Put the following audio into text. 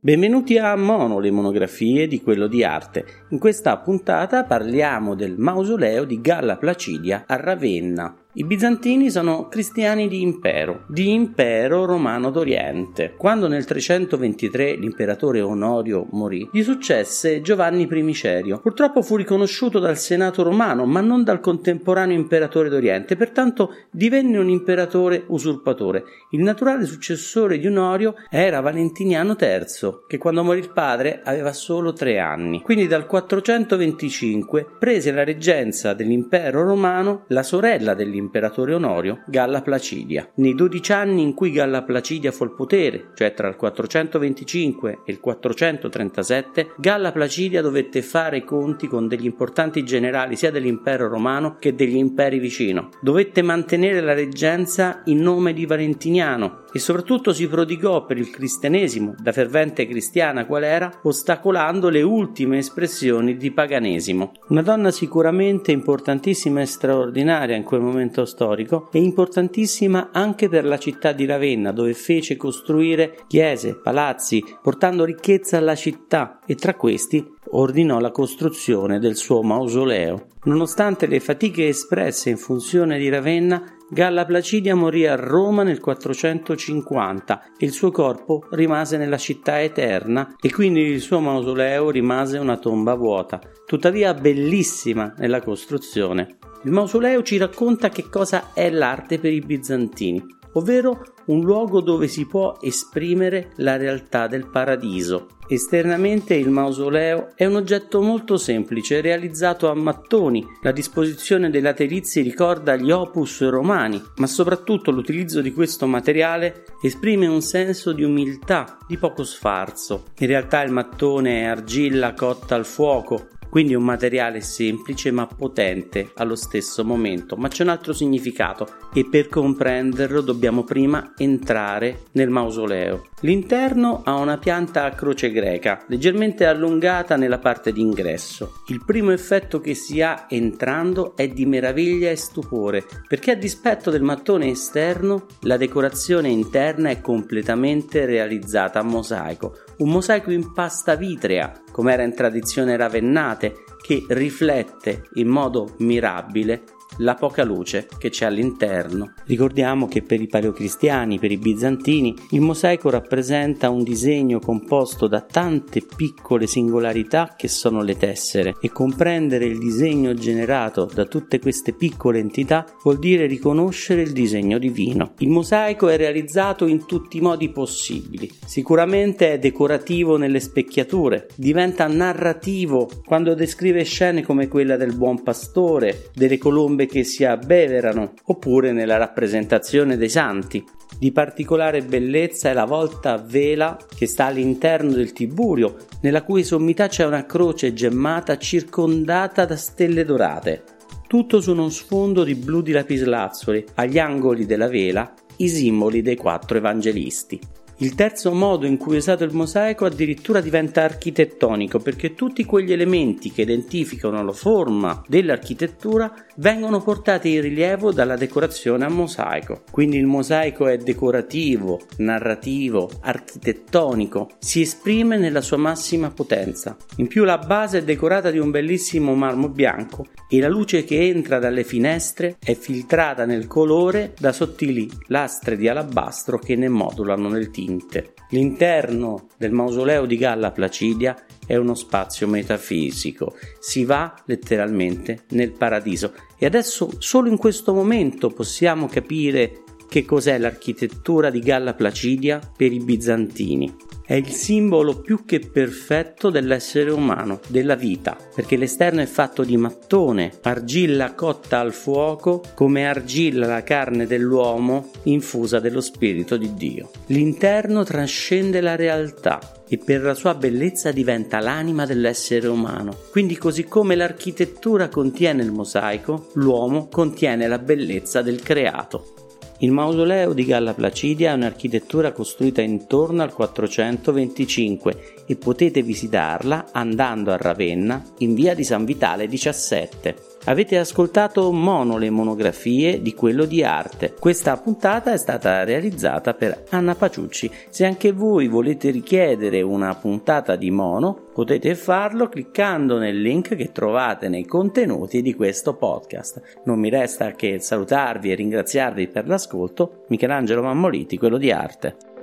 Benvenuti a Mono, le monografie di quello di arte. In questa puntata parliamo del mausoleo di Galla Placidia a Ravenna, i bizantini sono cristiani di impero, di impero romano d'Oriente. Quando nel 323 l'imperatore Onorio morì, gli successe Giovanni Primicerio. Purtroppo fu riconosciuto dal Senato romano, ma non dal contemporaneo imperatore d'Oriente, pertanto divenne un imperatore usurpatore. Il naturale successore di Onorio era Valentiniano III, che quando morì il padre aveva solo tre anni. Quindi dal 425 prese la reggenza dell'impero romano la sorella dell'impero l'imperatore Onorio Galla Placidia. Nei dodici anni in cui Galla Placidia fu al potere, cioè tra il 425 e il 437, Galla Placidia dovette fare i conti con degli importanti generali sia dell'impero romano che degli imperi vicino. Dovette mantenere la reggenza in nome di Valentiniano e soprattutto si prodigò per il cristianesimo, da fervente cristiana qual era, ostacolando le ultime espressioni di paganesimo. Una donna sicuramente importantissima e straordinaria in quel momento storico e importantissima anche per la città di Ravenna, dove fece costruire chiese, palazzi, portando ricchezza alla città e tra questi ordinò la costruzione del suo mausoleo. Nonostante le fatiche espresse in funzione di Ravenna, Galla Placidia morì a Roma nel 450 e il suo corpo rimase nella città eterna e quindi il suo mausoleo rimase una tomba vuota, tuttavia bellissima nella costruzione. Il mausoleo ci racconta che cosa è l'arte per i bizantini, ovvero un luogo dove si può esprimere la realtà del paradiso. Esternamente il mausoleo è un oggetto molto semplice, realizzato a mattoni. La disposizione dei laterizi ricorda gli opus romani, ma soprattutto l'utilizzo di questo materiale esprime un senso di umiltà, di poco sfarzo. In realtà il mattone è argilla cotta al fuoco, quindi un materiale semplice ma potente allo stesso momento, ma c'è un altro significato e per comprenderlo dobbiamo prima entrare nel mausoleo. L'interno ha una pianta a croce greca, leggermente allungata nella parte d'ingresso. Il primo effetto che si ha entrando è di meraviglia e stupore, perché a dispetto del mattone esterno, la decorazione interna è completamente realizzata a mosaico, un mosaico in pasta vitrea, come era in tradizione ravennate, che riflette in modo mirabile la poca luce che c'è all'interno. Ricordiamo che per i paleocristiani, per i bizantini, il mosaico rappresenta un disegno composto da tante piccole singolarità che sono le tessere e comprendere il disegno generato da tutte queste piccole entità vuol dire riconoscere il disegno divino. Il mosaico è realizzato in tutti i modi possibili. Sicuramente è decorativo nelle specchiature, diventa narrativo quando descrive scene come quella del buon pastore, delle colombe che si abbeverano, oppure nella rappresentazione dei santi. Di particolare bellezza è la volta a vela che sta all'interno del Tiburio, nella cui sommità c'è una croce gemmata circondata da stelle dorate. Tutto su uno sfondo di blu di lapislazzoli, agli angoli della vela i simboli dei quattro evangelisti. Il terzo modo in cui è usato il mosaico addirittura diventa architettonico perché tutti quegli elementi che identificano la forma dell'architettura vengono portati in rilievo dalla decorazione a mosaico. Quindi il mosaico è decorativo, narrativo, architettonico, si esprime nella sua massima potenza. In più la base è decorata di un bellissimo marmo bianco e la luce che entra dalle finestre è filtrata nel colore da sottili lastre di alabastro che ne modulano nel tipo dipinte. L'interno del mausoleo di Galla Placidia è uno spazio metafisico, si va letteralmente nel paradiso e adesso solo in questo momento possiamo capire che cos'è l'architettura di Galla Placidia per i bizantini. È il simbolo più che perfetto dell'essere umano, della vita, perché l'esterno è fatto di mattone, argilla cotta al fuoco, come argilla la carne dell'uomo infusa dello Spirito di Dio. L'interno trascende la realtà, e per la sua bellezza diventa l'anima dell'essere umano. Quindi così come l'architettura contiene il mosaico, l'uomo contiene la bellezza del creato. Il mausoleo di Galla Placidia è un'architettura costruita intorno al 425 e potete visitarla andando a Ravenna in via di San Vitale 17. Avete ascoltato Mono le monografie di quello di arte. Questa puntata è stata realizzata per Anna Paciucci. Se anche voi volete richiedere una puntata di Mono, potete farlo cliccando nel link che trovate nei contenuti di questo podcast. Non mi resta che salutarvi e ringraziarvi per l'ascolto. Michelangelo Mammoliti, quello di arte.